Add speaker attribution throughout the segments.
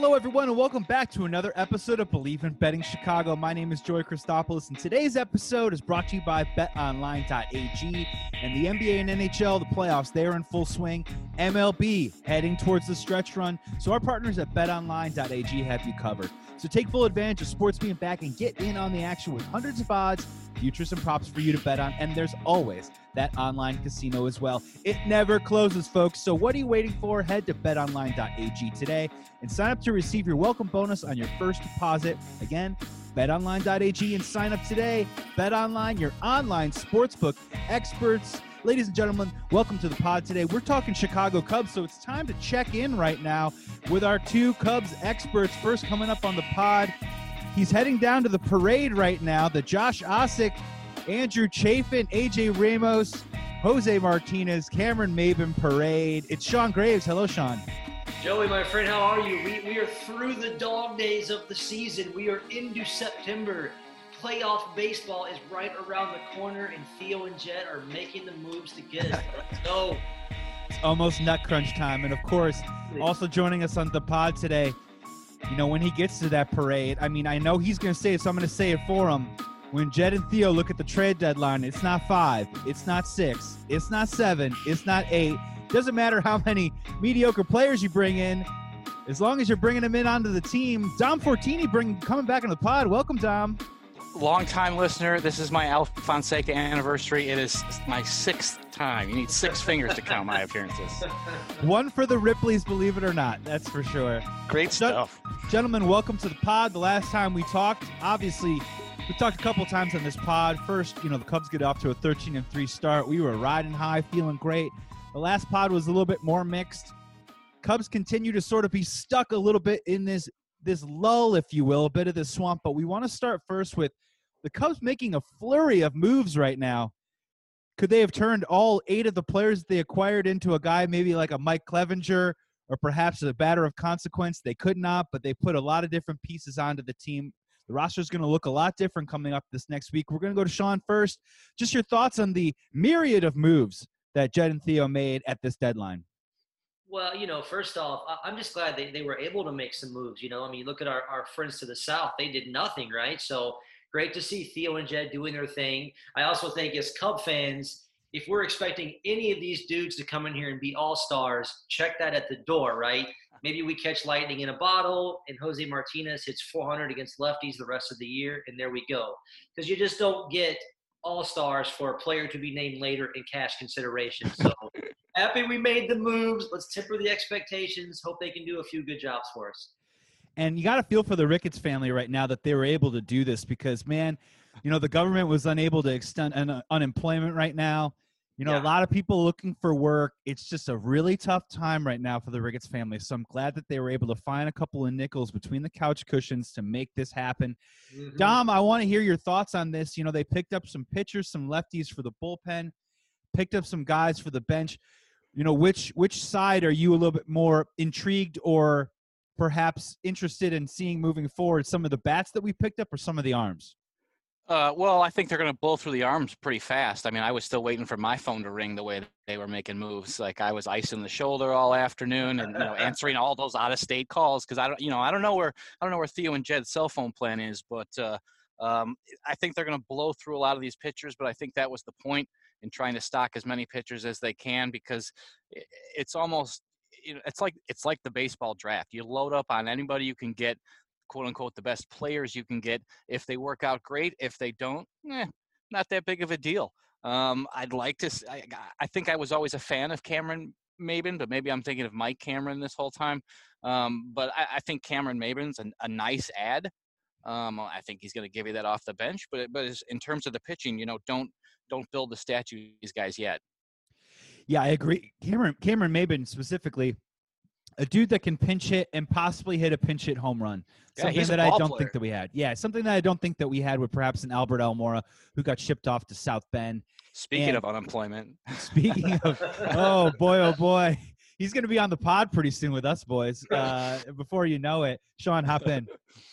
Speaker 1: Hello, everyone, and welcome back to another episode of Bleav in Betting Chicago. My name is Joey Christopoulos, and today's episode is brought to you by BetOnline.ag and the NBA and NHL. The playoffs they are in full swing. MLB heading towards the stretch run. So our partners at BetOnline.ag have you covered. So take full advantage of sports being back and get in on the action with hundreds of odds, futures, and props for you to bet on. And there's always that online casino as well. It never closes, folks. So what are you waiting for? Head to betonline.ag today and sign up to receive your welcome bonus on your first deposit. Again, betonline.ag and sign up today. BetOnline, your online sportsbook experts. Ladies and gentlemen, welcome to the pod today. We're talking Chicago Cubs, so it's time to check in right now with our two Cubs experts. First, coming up on the pod, he's heading down to the parade right now. The Josh Osich, Andrew Chafin, AJ Ramos, Jose Martinez, Cameron Maybin parade. It's Sean Graves. Hello, Sean.
Speaker 2: Joey, my friend, how are you? We, we are through the dog days of the season. We are into September. Playoff baseball is right around the corner, and Theo and Jed are making the moves to get us. Let's go.
Speaker 1: It's almost nut crunch time. And of course, also joining us on the pod today, you know, when he gets to that parade, I mean, I know he's going to say it, so I'm going to say it for him. When Jed and Theo look at the trade deadline, it's not five, it's not six, it's not seven, it's not eight. Doesn't matter how many mediocre players you bring in, as long as you're bringing them in onto the team. Dom Fortini bring coming back into the pod. Welcome, Dom.
Speaker 3: Long time listener. This is my Alfonseca anniversary. It is my sixth time. You need six fingers to count my appearances.
Speaker 1: One for the Ripleys, believe it or not. That's for sure.
Speaker 3: Great stuff.
Speaker 1: Gentlemen, welcome to the pod. The last time we talked, obviously, we talked a couple times on this pod. First, you know, the Cubs get off to a 13 and 3 start. We were riding high, feeling great. The last pod was a little bit more mixed. Cubs continue to sort of be stuck a little bit in this this lull, if you will, a bit of this swamp. But we want to start first with the Cubs making a flurry of moves right now. Could they have turned all eight of the players they acquired into a guy maybe like a Mike Clevinger or perhaps a batter of consequence? They could not, but they put a lot of different pieces onto the team. The roster is going to look a lot different coming up this next week. We're going to go to Sean first. Just your thoughts on the myriad of moves that Jed and Theo made at this deadline.
Speaker 2: Well, you know, first off, I'm just glad they, they were able to make some moves. You know, I mean, look at our, our friends to the south. They did nothing, right? So great to see Theo and Jed doing their thing. I also think as Cub fans, if we're expecting any of these dudes to come in here and be all stars, check that at the door, right? Maybe we catch lightning in a bottle and Jose Martinez hits 400 against lefties the rest of the year, and there we go. Because you just don't get all stars for a player to be named later in cash consideration. So happy we made the moves. Let's temper the expectations. Hope they can do a few good jobs for us.
Speaker 1: And you got to feel for the Ricketts family right now that they were able to do this because, man, you know, the government was unable to extend un- unemployment right now. You know,
Speaker 2: Yeah.
Speaker 1: a lot of people looking for work. It's just a really tough time right now for the Ricketts family. So I'm glad that they were able to find a couple of nickels between the couch cushions to make this happen.
Speaker 2: Mhm.
Speaker 1: Dom, I want to hear your thoughts on this. You know, they picked up some pitchers, some lefties for the bullpen, picked up some guys for the bench. You know, which which side are you a little bit more intrigued or perhaps interested in seeing moving forward? Some of the bats that we picked up or some of the arms?
Speaker 3: Uh, well, I think they're going to blow through the arms pretty fast. I mean, I was still waiting for my phone to ring the way they were making moves. Like I was icing the shoulder all afternoon and you know answering all those out of state calls because I don't, you know, I don't know where I don't know where Theo and Jed's cell phone plan is, but uh, um, I think they're going to blow through a lot of these pitchers. But I think that was the point in trying to stock as many pitchers as they can because it's almost it's like it's like the baseball draft. You load up on anybody you can get, quote unquote, the best players you can get. If they work out, great. If they don't, eh, not that big of a deal. Um, I'd like to. I, I, think I was always a fan of Cameron Maybin, but maybe I'm thinking of Mike Cameron this whole time. Um, but I, I think Cameron Maybin's an, a nice ad. Um, I think he's going to give you that off the bench. But but in terms of the pitching, you know, don't don't build the statue these guys yet.
Speaker 1: Yeah, I agree. Cameron Cameron Maybin specifically, a dude that can pinch hit and possibly hit a pinch hit home run.
Speaker 3: Yeah,
Speaker 1: Something
Speaker 3: he's a
Speaker 1: that I don't
Speaker 3: player.
Speaker 1: think that we had. Yeah, something that I don't think that we had with perhaps an Albert Almora who got shipped off to South Bend.
Speaker 3: Speaking
Speaker 1: And-
Speaker 3: of unemployment,
Speaker 1: Speaking of, oh boy, oh boy, he's going to be on the pod pretty soon with us, boys. Uh, before you know it, Sean, hop in.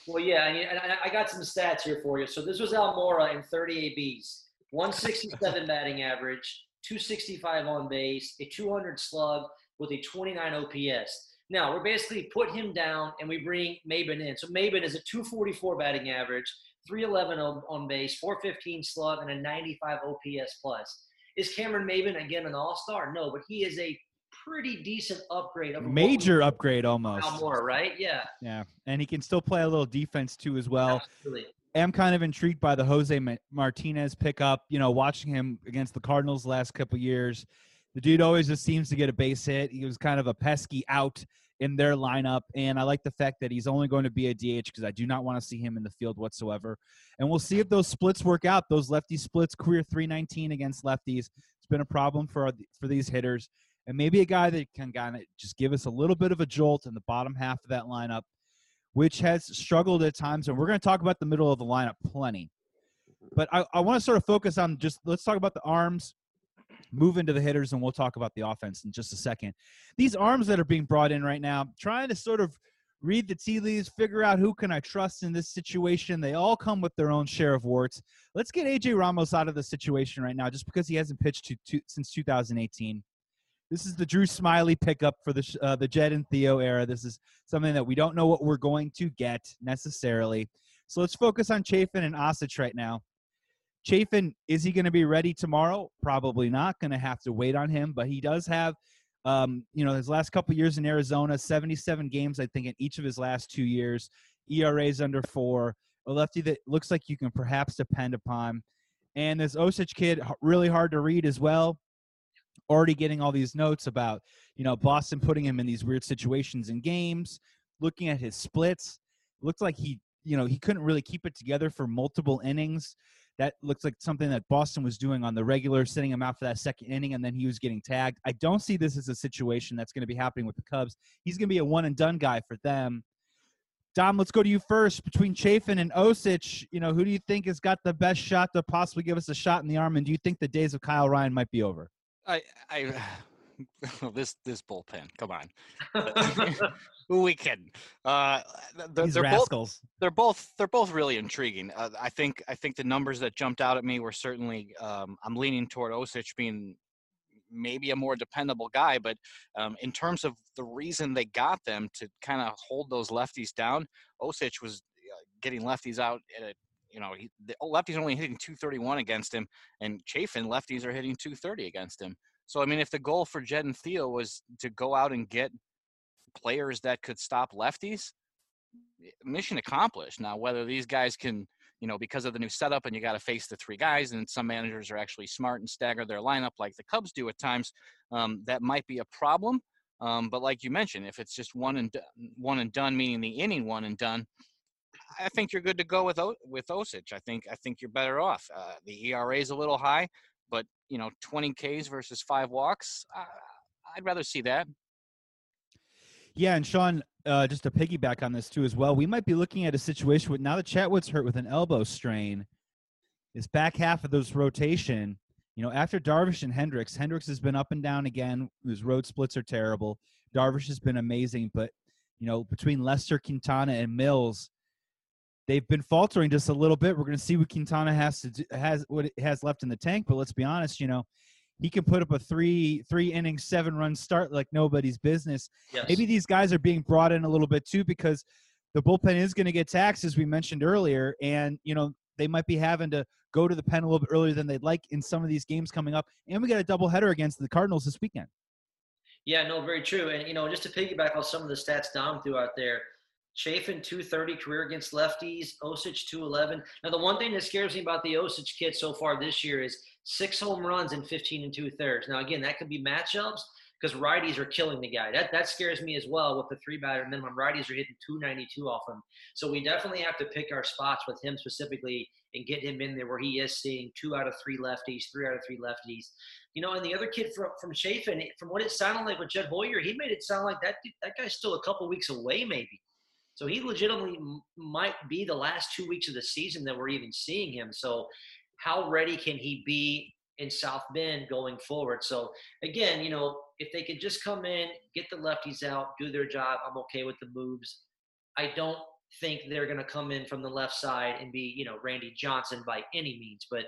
Speaker 2: Well, yeah, and I got some stats here for you. So this was Almora in 30 ABs, 167 batting average, 265 on base, a 200 slug with a 29 OPS. Now we're basically put him down and we bring Maybin in. So Maybin is a 244 batting average, 311 on, base, 415 slug, and a 95 OPS plus. Is Cameron Maybin again an All Star? No, but he is a pretty decent upgrade.
Speaker 1: Major upgrade almost.
Speaker 2: More right? Yeah.
Speaker 1: Yeah, and he can still play a little defense too as well.
Speaker 2: Absolutely.
Speaker 1: Am kind of intrigued by the Jose Martinez pickup. You know, watching him against the Cardinals last couple years, the dude always just seems to get a base hit. He was kind of a pesky out in their lineup, and I like the fact that he's only going to be a DH because I do not want to see him in the field whatsoever. And we'll see if those splits work out. Those lefty splits, career 319 against lefties, it's been a problem for for these hitters. And maybe a guy that can kind of just give us a little bit of a jolt in the bottom half of that lineup, which has struggled at times. And we're going to talk about the middle of the lineup plenty. But I, I want to sort of focus on just let's talk about the arms move into the hitters and we'll talk about the offense in just a second. These arms that are being brought in right now, trying to sort of read the tea leaves, figure out who can I trust in this situation. They all come with their own share of warts. Let's get AJ Ramos out of the situation right now, just because he hasn't pitched to, to, since 2018. This is the Drew Smyly pickup for the uh, the Jed and Theo era. This is something that we don't know what we're going to get necessarily. So let's focus on Chafin and Osich right now. Chafin, is he going to be ready tomorrow? Probably not. Going to have to wait on him, but he does have, um, you know, his last couple years in Arizona, 77 games, I think, in each of his last two years. ERA's under four. A lefty that looks like you can perhaps depend upon. And this Osich kid, really hard to read as well. Already getting all these notes about, you know, Boston putting him in these weird situations in games, looking at his splits. Looks like he, you know, he couldn't really keep it together for multiple innings that looks like something that Boston was doing on the regular, sitting him out for that second inning, and then he was getting tagged. I don't see this as a situation that's going to be happening with the Cubs. He's going to be a one and done guy for them. Dom, let's go to you first. Between Chafin and Osich, you know, who do you think has got the best shot to possibly give us a shot in the arm? And do you think the days of Kyle Ryan might be over?
Speaker 3: I, I, this this bullpen. Come on. Who we kidding? Uh,
Speaker 1: they're, These they're rascals.
Speaker 3: Both, they're both they're both really intriguing. Uh, I think I think the numbers that jumped out at me were certainly. Um, I'm leaning toward Osich being maybe a more dependable guy, but um, in terms of the reason they got them to kind of hold those lefties down, Osich was uh, getting lefties out at a you know, he, the lefties only hitting 231 against him, and Chafin lefties are hitting 230 against him. So I mean, if the goal for Jed and Theo was to go out and get players that could stop lefties, eh, mission accomplished. Now, whether these guys can, you know, because of the new setup and you got to face the three guys, and some managers are actually smart and stagger their lineup like the Cubs do at times, um, that might be a problem. Um, but like you mentioned, if it's just one and one and done, meaning the inning one and done, I think you're good to go with o- with Osich. I think I think you're better off. Uh, the ERA is a little high, but you know, 20 Ks versus five walks, uh, I'd rather see that.
Speaker 1: Yeah, and Sean, uh, just to piggyback on this too as well, we might be looking at a situation with now that Chatwood's hurt with an elbow strain, this back half of this rotation, you know, after Darvish and Hendricks, Hendricks has been up and down again. His road splits are terrible. Darvish has been amazing, but you know, between Lester, Quintana, and Mills, they've been faltering just a little bit. We're going to see what Quintana has to do, has what it has left in the tank. But let's be honest, you know, he can put up a three three inning seven run start like nobody's business. Yes. Maybe these guys are being brought in a little bit too because the bullpen is going to get taxed as we mentioned earlier, and you know they might be having to go to the pen a little bit earlier than they'd like in some of these games coming up. And we got a doubleheader against the Cardinals this weekend.
Speaker 2: Yeah, no, very true. And you know, just to piggyback on some of the stats Dom threw out there, Chafin 230 career against lefties, Osich 211. Now, the one thing that scares me about the Osich kid so far this year is six home runs in 15 and two thirds. Now, again, that could be matchups because righties are killing the guy. That that scares me as well with the three batter minimum. Righties are hitting 292 off him. So we definitely have to pick our spots with him specifically and get him in there where he is seeing two out of three lefties, three out of three lefties. You know, and the other kid from from Chafin, from what it sounded like with Jed Hoyer, he made it sound like that that guy's still a couple weeks away, maybe. So he legitimately might be the last two weeks of the season that we're even seeing him. So how ready can he be in South Bend going forward. So again, you know, if they could just come in, get the lefties out, do their job, I'm okay with the moves. I don't think they're going to come in from the left side and be, you know, Randy Johnson by any means, but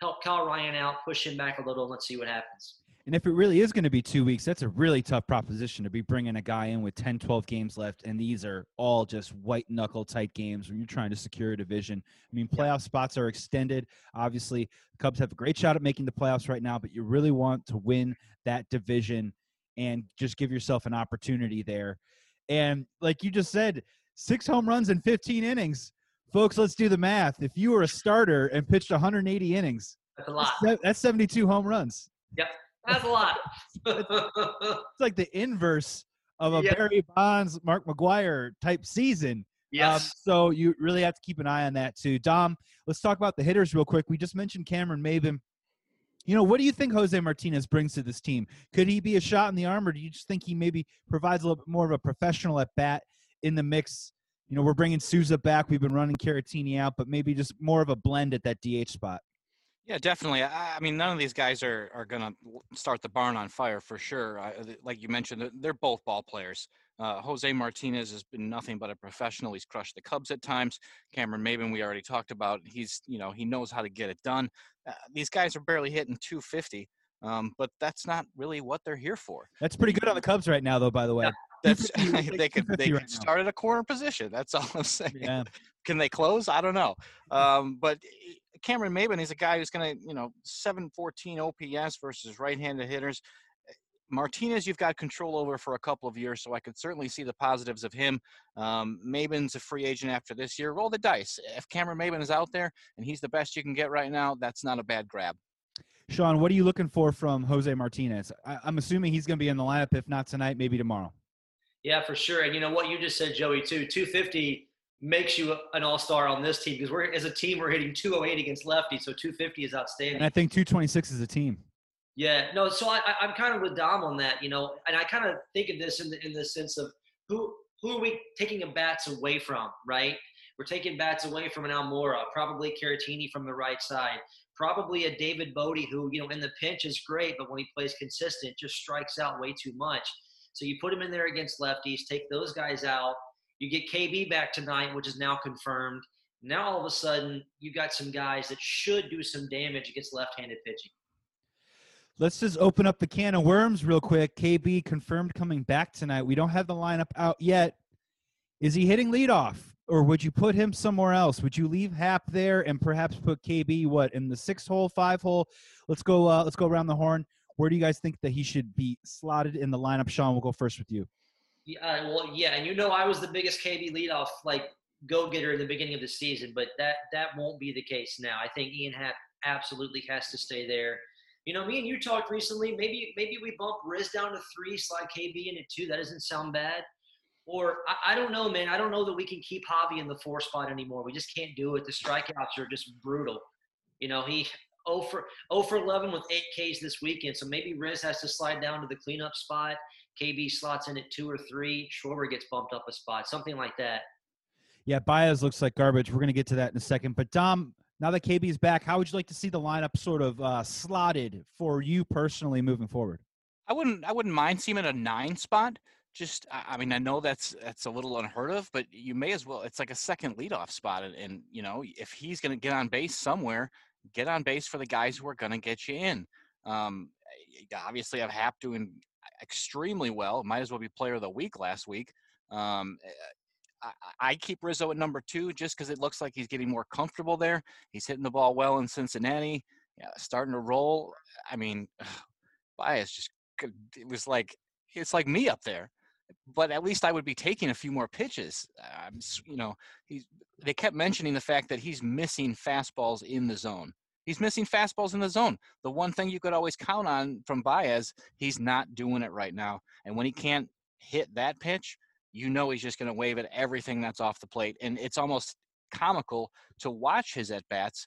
Speaker 2: help Kyle Ryan out, push him back a little, and let's see what happens.
Speaker 1: And if it really is going to be two weeks, that's a really tough proposition to be bringing a guy in with 10, 12 games left. And these are all just white knuckle tight games when you're trying to secure a division. I mean, playoff spots are extended. Obviously, the Cubs have a great shot at making the playoffs right now, but you really want to win that division and just give yourself an opportunity there. And like you just said, six home runs in 15 innings. Folks, let's do the math. If you were a starter and pitched 180 innings,
Speaker 2: that's a lot.
Speaker 1: That's 72 home runs.
Speaker 2: Yep. That's a lot.
Speaker 1: it's like the inverse of a
Speaker 2: Yep.
Speaker 1: Barry Bonds, Mark McGwire type season. Um, so you really have to keep an eye on that too. Dom, let's talk about the hitters real quick. We just mentioned Cameron Maybin. You know, what do you think Jose Martinez brings to this team? Could he be a shot in the arm, or do you just think he maybe provides a little bit more of a professional at bat in the mix? You know, we're bringing Souza back. We've been running Caratini out, but maybe just more of a blend at that DH spot.
Speaker 3: Yeah, definitely. I, I mean, none of these guys are, are going to start the barn on fire for sure. I, like you mentioned, they're- both ball players. Uh, Jose Martinez has been nothing but a professional. He's crushed the Cubs at times. Cameron Maybin, we already talked about. He's, you know, he knows how to get it done. Uh, these guys are barely hitting 250, um, but that's not really what they're here for.
Speaker 1: That's pretty good on the Cubs right now, though. By the way,
Speaker 3: That's they could they
Speaker 1: 250 right
Speaker 3: could
Speaker 1: now.
Speaker 3: start at a corner position. That's all I'm saying.
Speaker 1: yeah.
Speaker 3: Can they close? I don't know. Um, but Cameron Maybin is a guy who's going to, you know, 714 OPS versus right-handed hitters. Martinez, you've got control over for a couple of years, so I could certainly see the positives of him. Um, Maybin's a free agent after this year. Roll the dice. If Cameron Maybin is out there and he's the best you can get right now, that's not a bad grab.
Speaker 1: Sean, what are you looking for from Jose Martinez? I, I'm assuming he's going to be in the lineup. If not tonight, maybe tomorrow.
Speaker 2: Yeah, for sure. And you know what you just said, Joey, too. 250 makes you an all star on this team because we're as a team we're hitting 208 against lefty, so 250 is outstanding.
Speaker 1: And I think 226 is a team.
Speaker 2: Yeah, no. So I, I, I'm kind of with Dom on that, you know, and I kind of think of this in the in the sense of who who are we taking a bats away from, right? We're taking bats away from an Almora, probably Caratini from the right side, probably a David Bote who, you know, in the pinch is great, but when he plays consistent, just strikes out way too much. So you put him in there against lefties, take those guys out. You get KB back tonight, which is now confirmed. Now all of a sudden, you got some guys that should do some damage against left-handed pitching.
Speaker 1: Let's just open up the can of worms real quick. KB confirmed coming back tonight. We don't have the lineup out yet. Is he hitting leadoff, or would you put him somewhere else? Would you leave Happ there and perhaps put KB what in the six hole, five hole? Let's go. Uh, let's go around the horn. Where do you guys think that he should be slotted in the lineup? Sean, we'll go first with you.
Speaker 2: Yeah, well, yeah, and you know I was the biggest KB leadoff like go getter in the beginning of the season, but that that won't be the case now. I think Ian Happ absolutely has to stay there. You know, me and you talked recently. Maybe maybe we bump Riz down to three, slide KB into two. That doesn't sound bad. Or I, I don't know, man. I don't know that we can keep Javi in the four spot anymore. We just can't do it. The strikeouts are just brutal. You know, he 0 for 0 for 11 with eight Ks this weekend. So maybe Riz has to slide down to the cleanup spot. KB slots in at two or three. Schwarber gets bumped up a spot, something like that.
Speaker 1: Yeah, Baez looks like garbage. We're going to get to that in a second. But Dom, now that KB is back, how would you like to see the lineup sort of uh, slotted for you personally moving forward?
Speaker 3: I wouldn't I wouldn't mind seeing him at a nine spot. Just I I mean I know that's that's a little unheard of, but you may as well. It's like a second leadoff spot, and, and you know if he's going to get on base somewhere, get on base for the guys who are going to get you in. Um, you obviously, have Happ doing extremely well. Might as well be Player of the Week last week. Um, I, I keep Rizzo at number two just because it looks like he's getting more comfortable there. He's hitting the ball well in Cincinnati, yeah, starting to roll. I mean, bias just it was like it's like me up there but at least I would be taking a few more pitches. Um, you know, he's they kept mentioning the fact that he's missing fastballs in the zone. He's missing fastballs in the zone. The one thing you could always count on from Baez, he's not doing it right now. And when he can't hit that pitch, you know he's just going to wave at everything that's off the plate. And it's almost comical to watch his at bats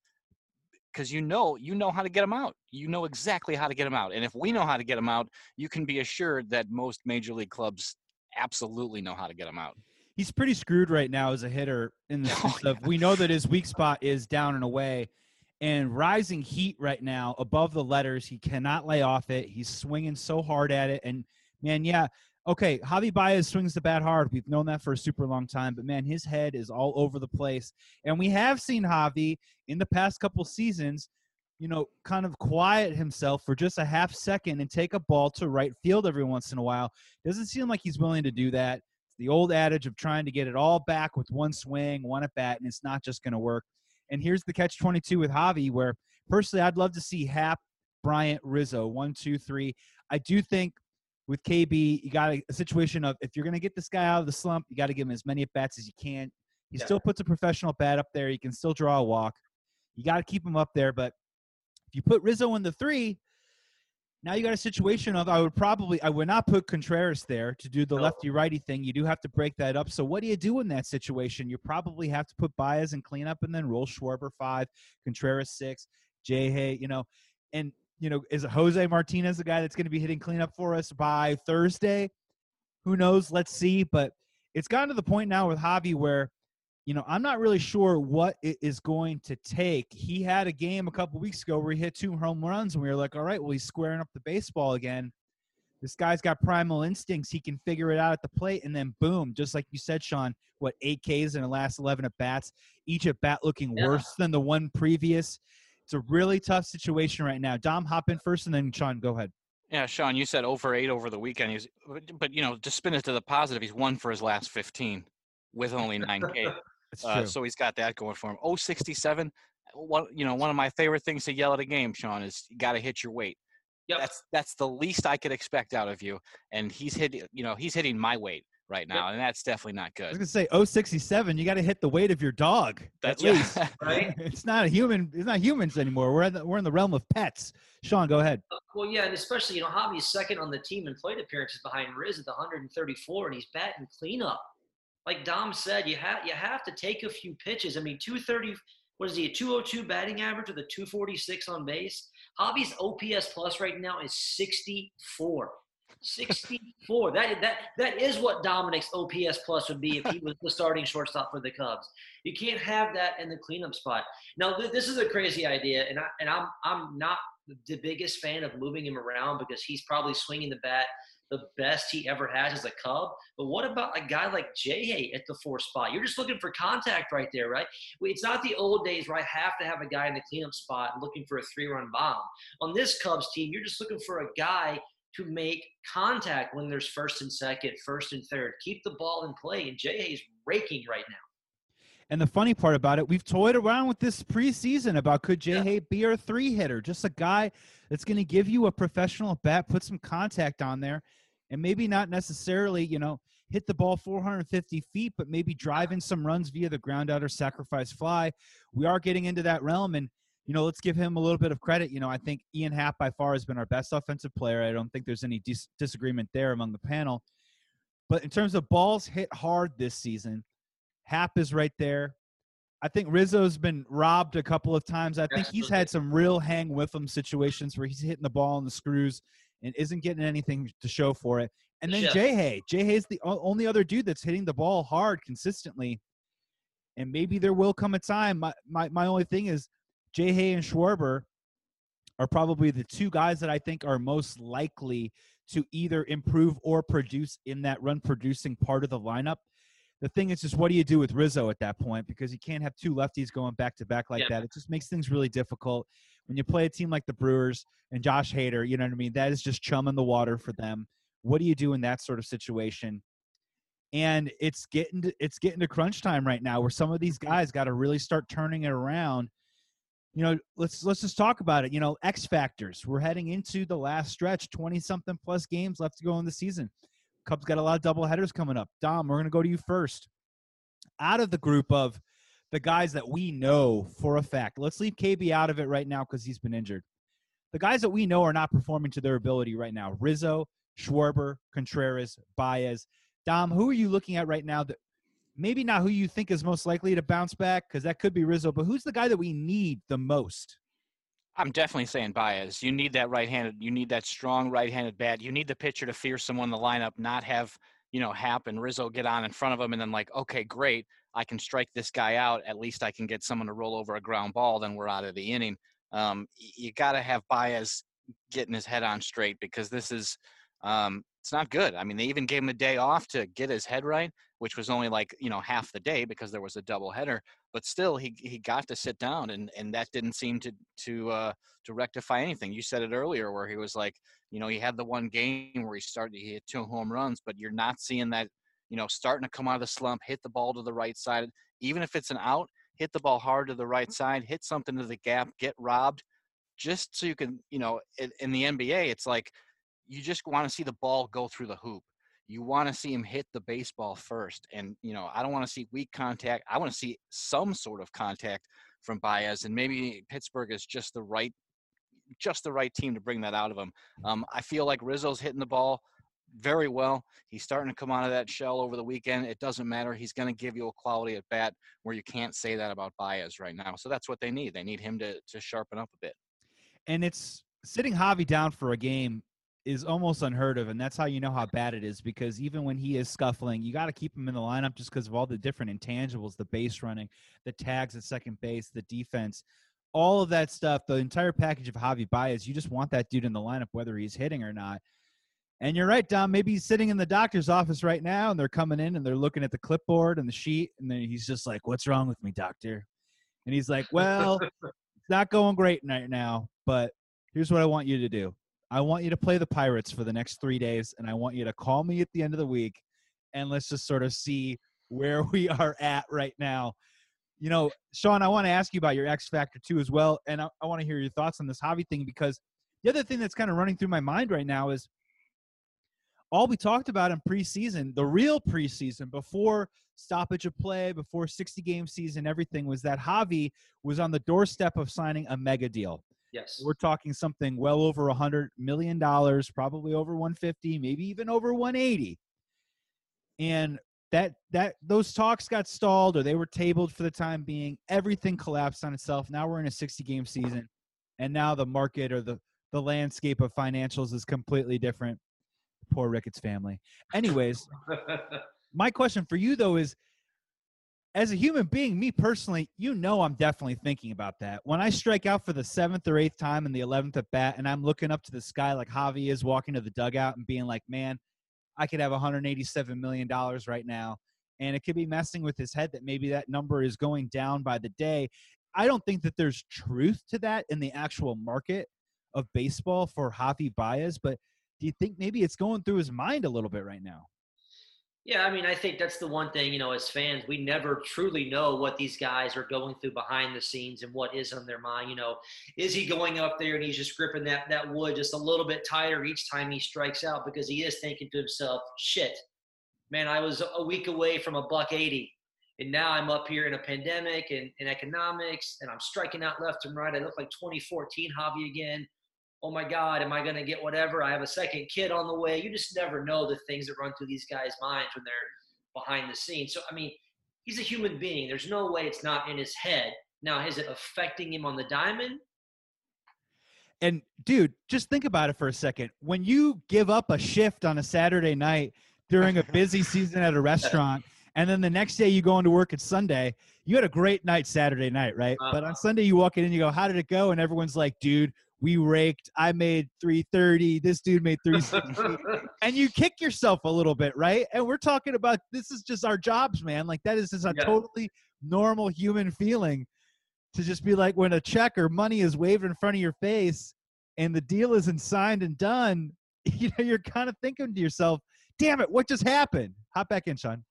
Speaker 3: because you know you know how to get them out. You know exactly how to get them out. And if we know how to get them out, you can be assured that most major league clubs absolutely know how to get them out.
Speaker 1: He's pretty screwed right now as a hitter in the
Speaker 3: Oh,
Speaker 1: sense of we know that his weak spot is down and away. And rising heat right now above the letters. He cannot lay off it. He's swinging so hard at it. And man, yeah, okay, Javi Baez swings the bat hard. We've known that for a super long time, but man, his head is all over the place. And we have seen Javi in the past couple seasons, you know, kind of quiet himself for just a half second and take a ball to right field every once in a while. Doesn't seem like he's willing to do that. The old adage of trying to get it all back with one swing, one at bat, and it's not just going to work. And here's the catch 22 with Javi, where personally I'd love to see Happ, Bryant, Rizzo, one, two, three. I do think with KB, you got a, a situation of if you're going to get this guy out of the slump, you got to give him as many at bats as you can. He
Speaker 2: Yeah.
Speaker 1: still puts a professional bat up there. He can still draw a walk. You got to keep him up there. But if you put Rizzo in the three, now you got a situation of I would probably I would not put Contreras there to do the
Speaker 2: No.
Speaker 1: lefty righty thing. You do have to break that up. So what do you do in that situation? You probably have to put Baez and clean up and then roll Schwarber five, Contreras six, Jay Hay, you know, and you know, is Jose Martinez the guy that's going to be hitting cleanup for us by Thursday? Who knows? Let's see. But it's gotten to the point now with Javi where, you know, I'm not really sure what it is going to take. He had a game a couple weeks ago where he hit two home runs, and we were like, all right, well, he's squaring up the baseball again. This guy's got primal instincts. He can figure it out at the plate, and then boom, just like you said, Sean, what eight Ks in the last eleven at bats, each at bat looking
Speaker 2: Yeah.
Speaker 1: worse than the one previous. It's a really tough situation right now. Dom, hop in first, and then Sean, go ahead.
Speaker 3: Yeah, Sean, you said over eight over the weekend. He's, but- but you know, to spin it to the positive, he's one for his last 15 with only 9K.
Speaker 1: It's
Speaker 3: Uh, so he's got that going for him. Oh, 67. One, you know, one of my favorite things to yell at a game, Sean, is you got to hit your weight.
Speaker 2: Yep.
Speaker 3: That's that's the least I could expect out of you. And he's hitting, you know, he's hitting my weight right now, and that's definitely not good.
Speaker 1: I was gonna say, oh, 67, you got to hit the weight of your dog.
Speaker 3: That's
Speaker 1: at least.
Speaker 2: right?
Speaker 1: it's not a human. It's not humans anymore. We're in the, we're in the realm of pets. Sean, go ahead.
Speaker 2: Well, yeah, and especially you know Javi's second on the team in plate appearances behind Riz at the 134, and he's batting cleanup. Like Dom said, you have you have to take a few pitches. I mean, 230. What is he? A 202 batting average with a 246 on base. Javi's OPS plus right now is 64. 64. that that that is what Dominic's OPS plus would be if he was the starting shortstop for the Cubs. You can't have that in the cleanup spot. Now, th- this is a crazy idea, and I and I'm I'm not the biggest fan of moving him around because he's probably swinging the bat the best he ever has as a Cub. But what about a guy like Jay at the four spot? You're just looking for contact right there, right? It's not the old days where I have to have a guy in the cleanup spot looking for a three run bomb. On this Cubs team, you're just looking for a guy to make contact when there's first and second, first and third. Keep the ball in play. And Jay is raking right now.
Speaker 1: And the funny part about it, we've toyed around with this preseason about could Jay
Speaker 2: Yeah.
Speaker 1: Hay be our three hitter, just a guy that's going to give you a professional bat, put some contact on there, and maybe not necessarily, you know, hit the ball 450 feet, but maybe drive in some runs via the ground out or sacrifice fly. We are getting into that realm, and you know, let's give him a little bit of credit. You know, I think Ian Happ by far has been our best offensive player. I don't think there's any dis- disagreement there among the panel. But in terms of balls hit hard this season, Happ is right there. I think Rizzo's been robbed a couple of times. I think he's had some real hang with him situations where he's hitting the ball on the screws and isn't getting anything to show for it. And then
Speaker 2: Yeah.
Speaker 1: Jay Hay. Jay Hay's the only other dude that's hitting the ball hard consistently. And maybe there will come a time. My my, my only thing is Jay Hay and Schwarber are probably the two guys that I think are most likely to either improve or produce in that run producing part of the lineup. The thing is just what do you do with Rizzo at that point? Because you can't have two lefties going back to back like
Speaker 2: Yeah.
Speaker 1: that. It just makes things really difficult. When you play a team like the Brewers and Josh Hader, you know what I mean? That is just chum in the water for them. What do you do in that sort of situation? And it's getting to, it's getting to crunch time right now where some of these guys got to really start turning it around you know let's let's just talk about it you know x factors we're heading into the last stretch 20 something plus games left to go in the season cubs got a lot of double headers coming up. Dom we're going to go to you first. Out of the group of the guys that we know for a fact let's leave kb out of it right now because he's been injured. The guys that we know are not performing to their ability right now rizzo schwarber contreras baez. Dom who are you looking at right now that maybe not who you think is most likely to bounce back because that could be Rizzo, but who's the guy that we need the most?
Speaker 3: I'm definitely saying Baez. You need that right-handed. You need that strong right-handed bat. You need the pitcher to fear someone in the lineup, not have you know, happen. Rizzo get on in front of him, and then like, okay, great, I can strike this guy out. At least I can get someone to roll over a ground ball. Then we're out of the inning. Um, you got to have Baez getting his head on straight because this is um, it's not good. I mean, they even gave him a day off to get his head right, which was only like you know half the day because there was a double header. But still, he he got to sit down, and and that didn't seem to to uh, to rectify anything. You said it earlier where he was like, you know, he had the one game where he started, he hit two home runs, but you're not seeing that, you know, starting to come out of the slump, hit the ball to the right side, even if it's an out, hit the ball hard to the right side, hit something to the gap, get robbed, just so you can, you know, in, in the NBA, it's like you just want to see the ball go through the hoop. You want to see him hit the baseball first. And, you know, I don't want to see weak contact. I want to see some sort of contact from Baez. And maybe Pittsburgh is just the right just the right team to bring that out of him. Um, I feel like Rizzo's hitting the ball very well. He's starting to come out of that shell over the weekend. It doesn't matter. He's going to give you a quality at bat where you can't say that about Baez right now. So that's what they need. They need him to to sharpen up a bit.
Speaker 1: And it's sitting Javi down for a game is almost unheard of, and that's how you know how bad it is. Because even when he is scuffling, you got to keep him in the lineup just because of all the different intangibles: the base running, the tags at second base, the defense all of that stuff, the entire package of Javi Baez, you just want that dude in the lineup, whether he's hitting or not. And you're right, Dom. Maybe he's sitting in the doctor's office right now, and they're coming in and they're looking at the clipboard and the sheet, and then he's just like, "What's wrong with me, doctor?" And he's like, "Well, it's not going great right now, but here's what I want you to do. I want you to play the Pirates for the next three days, and I want you to call me at the end of the week, and let's just sort of see where we are at right now." you know, Sean, I want to ask you about your X factor too as well, and I, I want to hear your thoughts on this Javi thing because the other thing that's kind of running through my mind right now is all we talked about in preseason, the real preseason before stoppage of play, before 60 game season, everything was that Javi was on the doorstep of signing a mega deal.
Speaker 2: Yes.
Speaker 1: We're talking something well over a hundred million dollars, probably over 150, maybe even over 180. And that that those talks got stalled or they were tabled for the time being everything collapsed on itself now we're in a 60 game season and now the market or the the landscape of financials is completely different poor ricketts family anyways my question for you though is as a human being me personally you know i'm definitely thinking about that when i strike out for the seventh or eighth time in the 11th at bat and i'm looking up to the sky like javi is walking to the dugout and being like man I could have 187 million dollars right now, and it could be messing with his head that maybe that number is going down by the day. I don't think that there's truth to that in the actual market of baseball for Javi Baez, but do you think maybe it's going through his mind a little bit right now?
Speaker 2: Yeah, I mean, I think that's the one thing, you know, as fans, we never truly know what these guys are going through behind the scenes and what is on their mind. You know, is he going up there and he's just gripping that that wood just a little bit tighter each time he strikes out because he is thinking to himself, shit, man, I was a week away from a buck 80. And now I'm up here in a pandemic and, and economics, and I'm striking out left and right. I look like 2014 Javi again oh my God, am I going to get whatever? I have a second kid on the way. You just never know the things that run through these guys' minds when they're behind the scenes. So, I mean, he's a human being. There's no way it's not in his head. Now, is it affecting him on the diamond?
Speaker 1: And dude, just think about it for a second. When you give up a shift on a Saturday night during a busy season at a restaurant, and then the next day you go into work at Sunday, you had a great night Saturday night, right? Uh-huh. But on Sunday you walk in and you go, "How did it go?" And everyone's like, "Dude, we raked. I made 330. This dude made 360. and you kick yourself a little bit, right? And we're talking about this is just our jobs, man. Like that is just a yeah. totally normal human feeling to just be like when a check or money is waved in front of your face and the deal isn't signed and done, you know, you're kind of thinking to yourself, damn it, what just happened? Hop back in, Sean.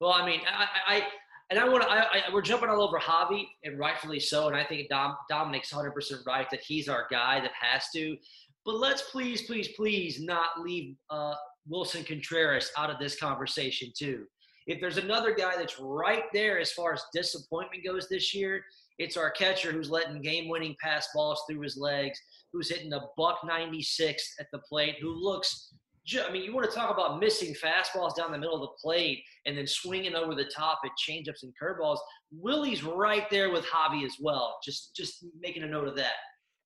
Speaker 2: Well, I mean, I, I and I want to. We're jumping all over Javi, and rightfully so. And I think Dom, Dominic's 100 percent right that he's our guy that has to. But let's please, please, please not leave uh, Willson Contreras out of this conversation too. If there's another guy that's right there as far as disappointment goes this year, it's our catcher who's letting game-winning pass balls through his legs, who's hitting a buck 96 at the plate, who looks I mean, you want to talk about missing fastballs down the middle of the plate and then swinging over the top at changeups and curveballs. Willie's right there with Javi as well. Just just making a note of that.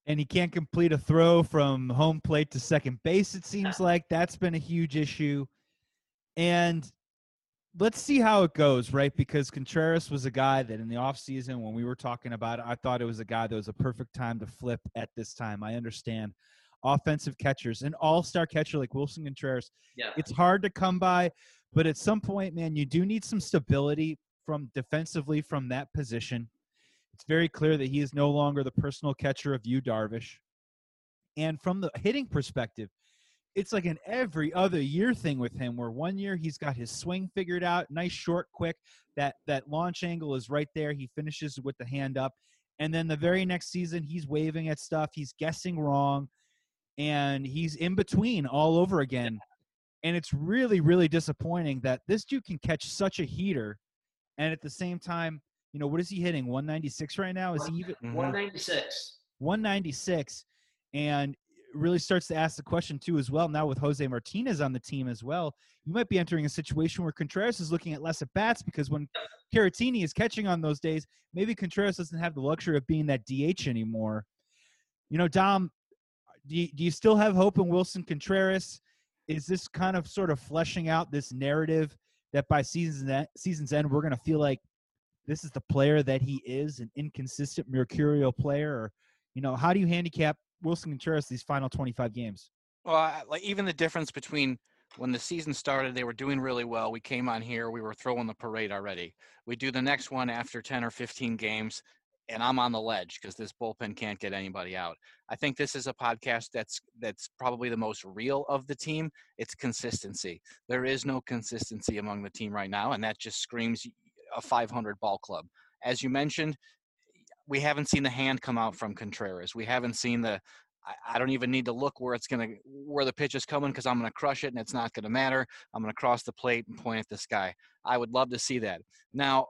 Speaker 1: And he can't complete a throw from home plate to second base. It seems like that's been a huge issue. And let's see how it goes, right? Because Contreras was a guy that in the offseason, when we were talking about it, I thought it was a guy that was a perfect time to flip at this time. I understand offensive catchers, an all star catcher like Willson Contreras,
Speaker 2: Yeah.
Speaker 1: it's hard to come by, but at some point, man, you do need some stability from defensively from that position. It's very clear that he is no longer the personal catcher of Yu, Darvish. And from the hitting perspective, it's like an every other year thing with him where one year he's got his swing figured out nice short quick that that launch angle is right there he finishes with the hand up and then the very next season he's waving at stuff he's guessing wrong and he's in between all over again and it's really really disappointing that this dude can catch such a heater and at the same time you know what is he hitting 196 right now is he even
Speaker 3: Mhm.
Speaker 2: 196.
Speaker 1: 196 and really starts to ask the question too as well now with Jose Martinez on the team as well you might be entering a situation where Contreras is looking at less at bats because when Caratini is catching on those days maybe Contreras doesn't have the luxury of being that DH anymore you know Dom do you, do you still have hope in Willson Contreras is this kind of sort of fleshing out this narrative that by season's end, season's end we're going to feel like this is the player that he is an inconsistent mercurial player or you know, how do you handicap Willson Contreras these final 25 games?
Speaker 3: Well, I- like even the difference between when the season started, they were doing really well. We came on here, we were throwing the parade already. We do the next one after 10 or 15 games, and I'm on the ledge because this bullpen can't get anybody out. I think this is a podcast that's that's probably the most real of the team. It's consistency. There is no consistency among the team right now, and that just screams a 500 ball club. As you mentioned, we haven't seen the hand come out from Contreras. We haven't seen the I, don't even need to look where it's gonna where the pitch is coming because I'm gonna crush it and it's not gonna matter. I'm gonna cross the plate and point at the sky. I would love to see that. Now,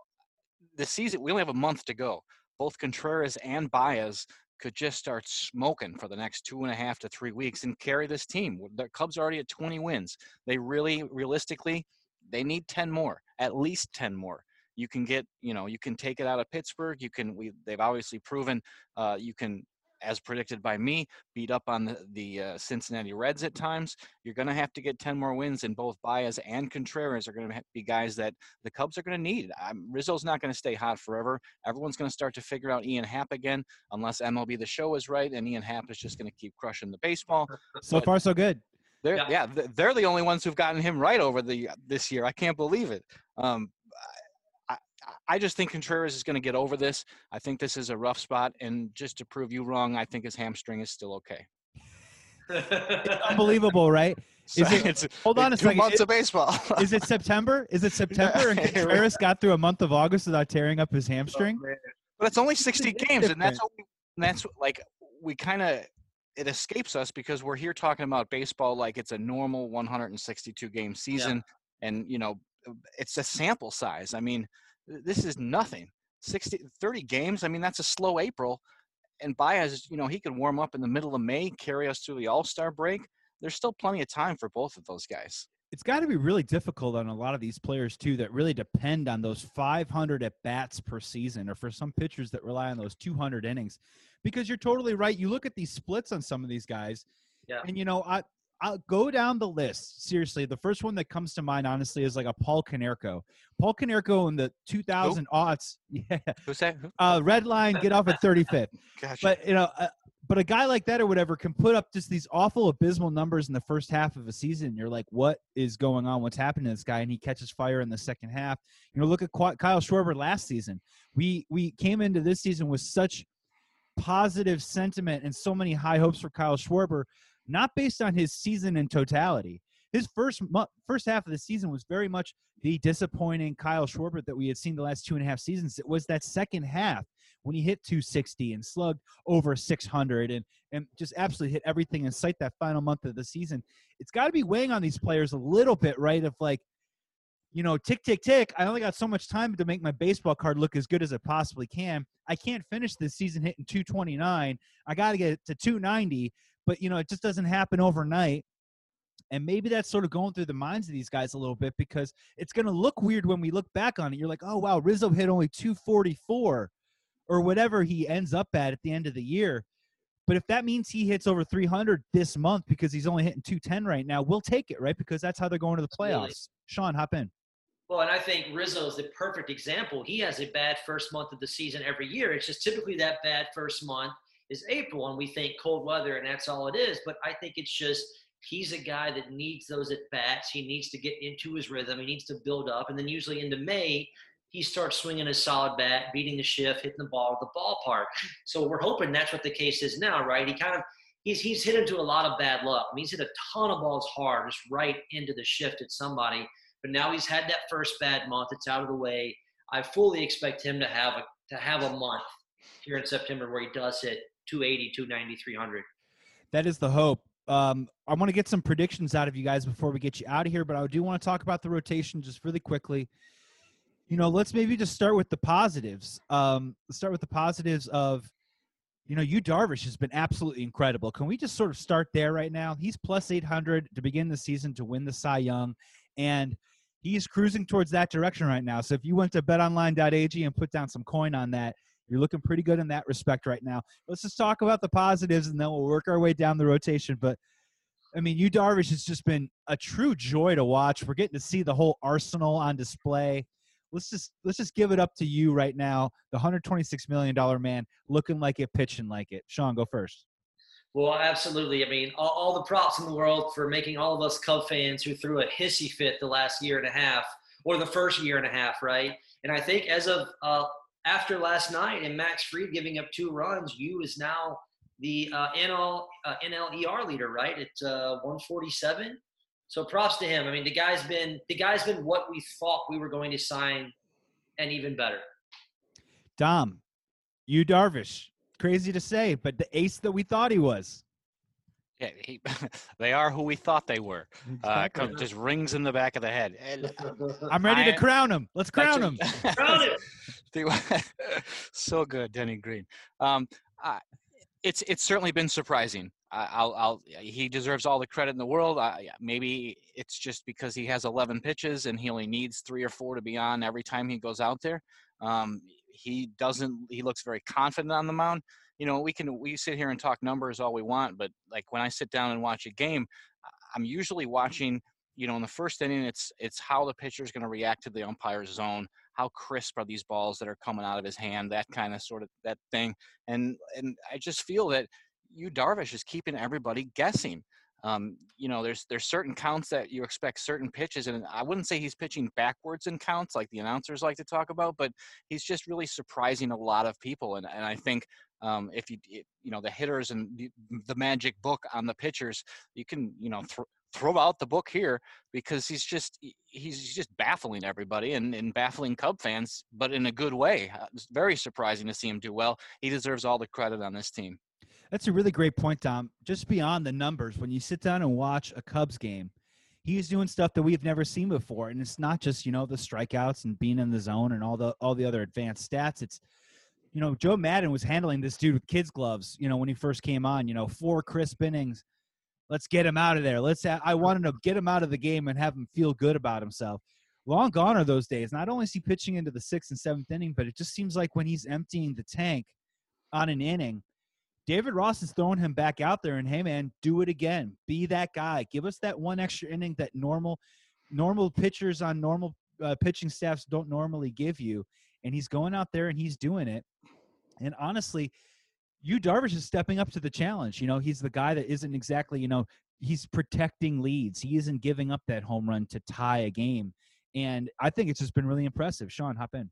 Speaker 3: the season we only have a month to go. Both Contreras and Baez could just start smoking for the next two and a half to three weeks and carry this team. The Cubs are already at 20 wins. They really, realistically, they need 10 more, at least 10 more. You can get, you know, you can take it out of Pittsburgh. You can, we, they've obviously proven uh, you can, as predicted by me, beat up on the, the uh, Cincinnati Reds at times. You're going to have to get 10 more wins, and both Baez and Contreras are going to be guys that the Cubs are going to need. Um, Rizzo's not going to stay hot forever. Everyone's going to start to figure out Ian Happ again, unless MLB The Show is right, and Ian Happ is just going to keep crushing the baseball.
Speaker 1: So
Speaker 3: But-
Speaker 1: far, so good.
Speaker 3: They're,
Speaker 2: Yeah.
Speaker 3: yeah, they're the only ones who've gotten him right over the this year. I can't believe it. Um, I, I- I just think Contreras is going to get over this. I think this is a rough spot, and just to prove you wrong, I think his hamstring is still okay.
Speaker 1: Unbelievable, right?
Speaker 3: So
Speaker 1: It-
Speaker 3: it's
Speaker 1: Hold on a
Speaker 3: two
Speaker 1: second.
Speaker 3: months
Speaker 1: Is-
Speaker 3: of baseball.
Speaker 1: Is it September? Is it September? And Contreras got through a month of August without tearing up his oh, hamstring.
Speaker 3: but it's only 60
Speaker 1: It's
Speaker 3: games, and that's
Speaker 1: different.
Speaker 3: we, and that's like we kind of it escapes us because we're here talking about baseball like it's a normal 162 game season, and you know it's a sample size. I mean, th- this is nothing. 60, 30 games. I mean, that's a slow April. And Baez, you know, he could warm up in the middle of May, carry us through the All Star break. There's still plenty of time for both of those guys.
Speaker 1: It's got to be really difficult on a lot of these players too that really depend on those 500 at bats per season, or for some pitchers that rely on those 200 innings. Because you're totally right. You look at these splits on some of these guys,
Speaker 2: Yeah.
Speaker 1: and you know, I I'll go down the list. Seriously, the first one that comes to mind, honestly, is like a Paul Konerko. Paul Konerko in the 2000 aughts, yeah,
Speaker 3: Who's that? Who-
Speaker 1: uh, red line, get off at 35th.
Speaker 3: Gotcha.
Speaker 1: But you know, uh, but a guy like that or whatever can put up just these awful abysmal numbers in the first half of a season. You're like, what is going on? What's happening to this guy? And he catches fire in the second half. You know, look at Kyle Schwarber last season. We we came into this season with such positive sentiment and so many high hopes for Kyle Schwarber, not based on his season in totality. His first mo- first half of the season was very much the disappointing Kyle Schwarber that we had seen the last two and a half seasons. It was that second half when he hit 260 and slugged over 600 and and just absolutely hit everything in sight that final month of the season. It's got to be weighing on these players a little bit, right? Of like, you know, tick tick tick. I only got so much time to make my baseball card look as good as it possibly can. I can't finish this season hitting 229. I got to get to 290, but you know, it just doesn't happen overnight. And maybe that's sort of going through the minds of these guys a little bit because it's going to look weird when we look back on it. You're like, oh, wow, Rizzo hit only 244 or whatever he ends up at at the end of the year. But if that means he hits over 300 this month because he's only hitting 210 right now, we'll take it, right? Because that's how they're going to the playoffs.
Speaker 2: Absolutely.
Speaker 1: Sean, hop in.
Speaker 2: Well, and I think Rizzo is the perfect example. He has a bad first month of the season every year. It's just typically that bad first month is April, and we think cold weather, and that's all it is. But I think it's just he's a guy that needs those at bats. He needs to get into his rhythm. He needs to build up, and then usually into May, he starts swinging a solid bat, beating the shift, hitting the ball at the ballpark. So we're hoping that's what the case is now, right? He kind of he's he's hit into a lot of bad luck. I mean, he's hit a ton of balls hard, just right into the shift at somebody. But now he's had that first bad month. It's out of the way. I fully expect him to have a to have a month here in September where he does hit 280, 290, 300.
Speaker 1: That is the hope. Um, I want to get some predictions out of you guys before we get you out of here, but I do want to talk about the rotation just really quickly. You know, let's maybe just start with the positives. Um, let's start with the positives of, you know, Yu Darvish has been absolutely incredible. Can we just sort of start there right now? He's plus 800 to begin the season to win the Cy Young, and he's cruising towards that direction right now. So if you went to betonline.ag and put down some coin on that, you're looking pretty good in that respect right now. Let's just talk about the positives and then we'll work our way down the rotation. But I mean, Yu Darvish has just been a true joy to watch. We're getting to see the whole arsenal on display. Let's just let's just give it up to you right now, the 126 million dollar man, looking like it, pitching like it. Sean, go first.
Speaker 2: Well, absolutely. I mean, all, all, the props in the world for making all of us Cub fans who threw a hissy fit the last year and a half, or the first year and a half, right? And I think as of uh, after last night and Max Fried giving up two runs, Yu is now the uh, NL uh, NLER leader, right? At uh, 147. So props to him. I mean, the guy's been the guy's been what we thought we were going to sign, and even better.
Speaker 1: Dom, Yu Darvish, crazy to say, but the ace that we thought he was.
Speaker 3: Yeah, he, they are who we thought they were. Uh, just rings in the back of the head. And,
Speaker 1: I'm ready I, to crown him. Let's crown him.
Speaker 2: crown him.
Speaker 3: so good, Denny Green. Um, it's it's certainly been surprising. I'll, I'll he deserves all the credit in the world. I, maybe it's just because he has 11 pitches and he only needs three or four to be on every time he goes out there. Um, he doesn't. He looks very confident on the mound. You know, we can we sit here and talk numbers all we want, but like when I sit down and watch a game, I'm usually watching. You know, in the first inning, it's it's how the pitcher is going to react to the umpire's zone how crisp are these balls that are coming out of his hand, that kind of sort of that thing. And and I just feel that Yu Darvish is keeping everybody guessing. Um, you know, there's there's certain counts that you expect certain pitches, and I wouldn't say he's pitching backwards in counts like the announcers like to talk about, but he's just really surprising a lot of people. And and I think um, if you you know the hitters and the, the, magic book on the pitchers, you can you know th- throw out the book here because he's just he's just baffling everybody and, and baffling Cub fans, but in a good way. Uh, it's very surprising to see him do well. He deserves all the credit on this team.
Speaker 1: That's a really great point, Tom. Just beyond the numbers, when you sit down and watch a Cubs game, he's doing stuff that we've never seen before, and it's not just you know the strikeouts and being in the zone and all the all the other advanced stats. It's you know Joe Maddon was handling this dude with kids gloves. You know when he first came on, you know four crisp innings Let's get him out of there. Let's. Have, I wanted to get him out of the game and have him feel good about himself. Long gone are those days. Not only is he pitching into the sixth and seventh inning, but it just seems like when he's emptying the tank on an inning, David Ross is throwing him back out there and hey man, do it again. Be that guy. Give us that one extra inning that normal normal pitchers on normal uh, pitching staffs don't normally give you. And he's going out there and he's doing it. And honestly, Yu Darvish is stepping up to the challenge. You know, he's the guy that isn't exactly, you know, he's protecting leads. He isn't giving up that home run to tie a game. And I think it's just been really impressive. Sean, hop in.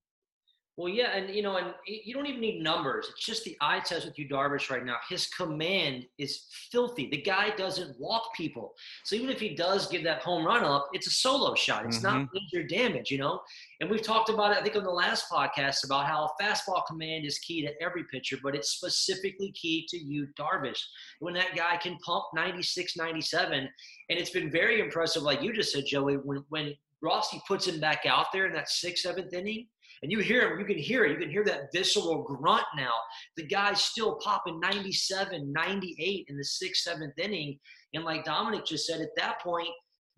Speaker 2: Well, yeah, and you know, and you don't even need numbers. It's just the eye test with Yu, Darvish, right now. His command is filthy. The guy doesn't walk people. So even if he does give that home run up, it's a solo shot. It's mm-hmm. not major damage, you know. And we've talked about it, I think, on the last podcast about how fastball command is key to every pitcher, but it's specifically key to Yu, Darvish. When that guy can pump 96, 97, and it's been very impressive, like you just said, Joey, when when Rossi puts him back out there in that sixth, seventh inning and you hear him, you can hear it. You can hear that visceral grunt now. The guy's still popping 97, 98 in the sixth, seventh inning. And like Dominic just said, at that point,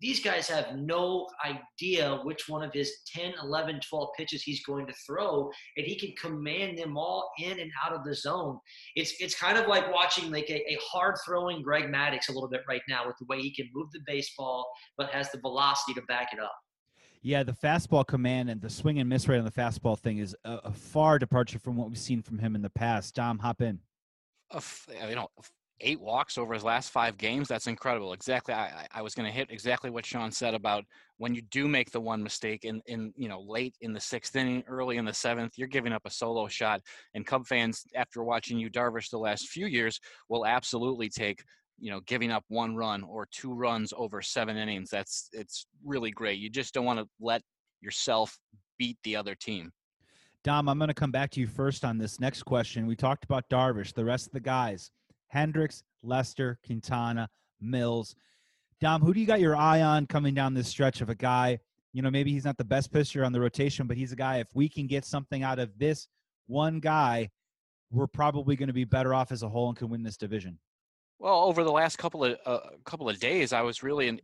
Speaker 2: these guys have no idea which one of his 10, 11, 12 pitches he's going to throw, and he can command them all in and out of the zone. It's it's kind of like watching like a, a hard throwing Greg Maddux a little bit right now with the way he can move the baseball, but has the velocity to back it up.
Speaker 1: Yeah, the fastball command and the swing and miss rate on the fastball thing is a, a far departure from what we've seen from him in the past. Dom, hop in.
Speaker 3: Uh, you know, eight walks over his last five games. That's incredible. Exactly. I, I was going to hit exactly what Sean said about when you do make the one mistake in, in, you know, late in the sixth inning, early in the seventh, you're giving up a solo shot. And Cub fans, after watching Yu, Darvish the last few years, will absolutely take, you know, giving up one run or two runs over seven innings. That's, it's really great. You just don't want to let yourself beat the other team.
Speaker 1: Dom, I'm going to come back to you first on this next question. We talked about Darvish, the rest of the guys. Hendricks, Lester, Quintana, Mills. Dom, who do you got your eye on coming down this stretch of a guy? You know, maybe he's not the best pitcher on the rotation, but he's a guy. If we can get something out of this one guy, we're probably going to be better off as a whole and can win this division.
Speaker 3: Well, over the last couple of uh, couple of days, I was really in,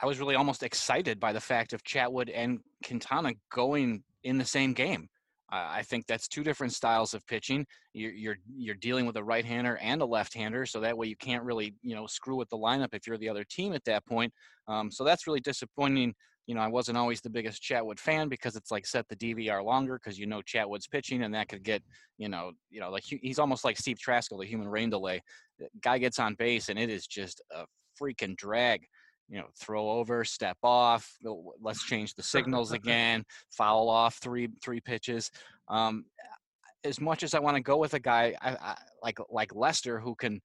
Speaker 3: I was really almost excited by the fact of Chatwood and Quintana going in the same game. I think that's two different styles of pitching. You're, you're you're dealing with a right-hander and a left-hander, so that way you can't really you know screw with the lineup if you're the other team at that point. Um, so that's really disappointing. You know, I wasn't always the biggest Chatwood fan because it's like set the DVR longer because you know Chatwood's pitching and that could get you know you know like he's almost like Steve Trachsel, the human rain delay. Guy gets on base and it is just a freaking drag you know, throw over, step off. Let's change the signals again. Foul off three three pitches. Um, as much as I want to go with a guy I, I, like like Lester, who can,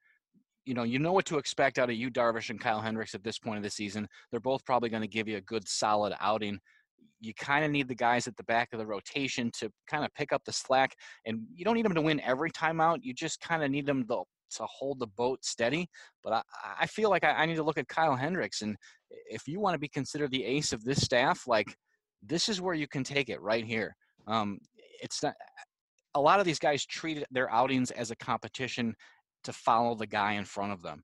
Speaker 3: you know, you know what to expect out of Yu Darvish and Kyle Hendricks at this point of the season. They're both probably going to give you a good solid outing. You kind of need the guys at the back of the rotation to kind of pick up the slack, and you don't need them to win every time out. You just kind of need them to to hold the boat steady. But I, I feel like I, I need to look at Kyle Hendricks. And if you want to be considered the ace of this staff, like this is where you can take it right here. Um, it's not, a lot of these guys treat their outings as a competition to follow the guy in front of them.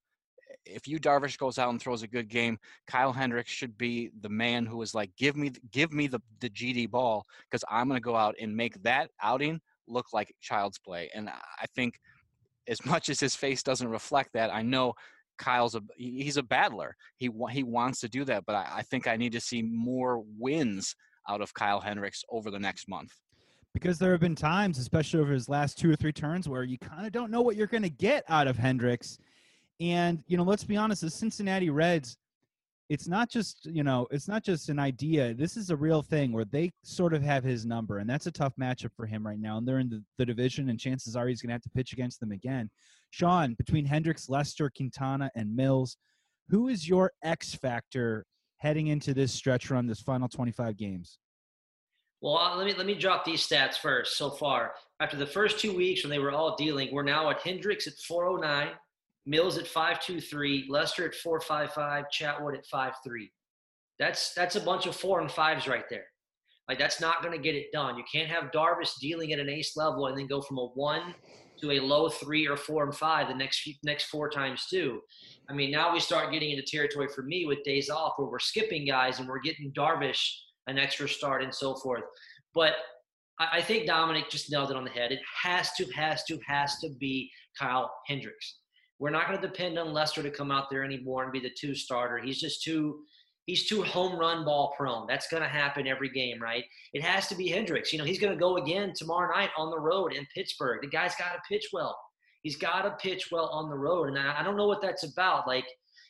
Speaker 3: If Yu Darvish goes out and throws a good game, Kyle Hendricks should be the man who is like, give me, give me the, the GD ball because I'm going to go out and make that outing look like child's play. And I think as much as his face doesn't reflect that, I know Kyle's a he's a battler. He he wants to do that, but I, I think I need to see more wins out of Kyle Hendricks over the next month.
Speaker 1: Because there have been times, especially over his last two or three turns, where you kind of don't know what you're going to get out of Hendricks. And you know, let's be honest, the Cincinnati Reds it's not just you know it's not just an idea this is a real thing where they sort of have his number and that's a tough matchup for him right now and they're in the, the division and chances are he's going to have to pitch against them again. Sean between hendricks lester quintana and mills who is your x factor heading into this stretch run this final 25 games?
Speaker 2: Well uh, let me let me drop these stats first so far. After the first two weeks when they were all dealing we're now at hendricks at 409 Mills at 523, Lester at 455, Chatwood at 53. That's that's a bunch of four and fives right there. Like that's not going to get it done. You can't have Darvish dealing at an ace level and then go from a one to a low three or four and five the next few, next four times too. I mean, now we start getting into territory for me with days off where we're skipping guys and we're getting Darvish an extra start and so forth. But I, I think Dominic just nailed it on the head. It has to, has to, has to be Kyle Hendricks. We're not going to depend on Lester to come out there anymore and be the two starter. He's just too he's too home run ball prone. That's going to happen every game, right? It has to be Hendricks. You know, he's going to go again tomorrow night on the road in Pittsburgh. The guy's got to pitch well. He's got to pitch well on the road, and I, don't know what that's about. Like,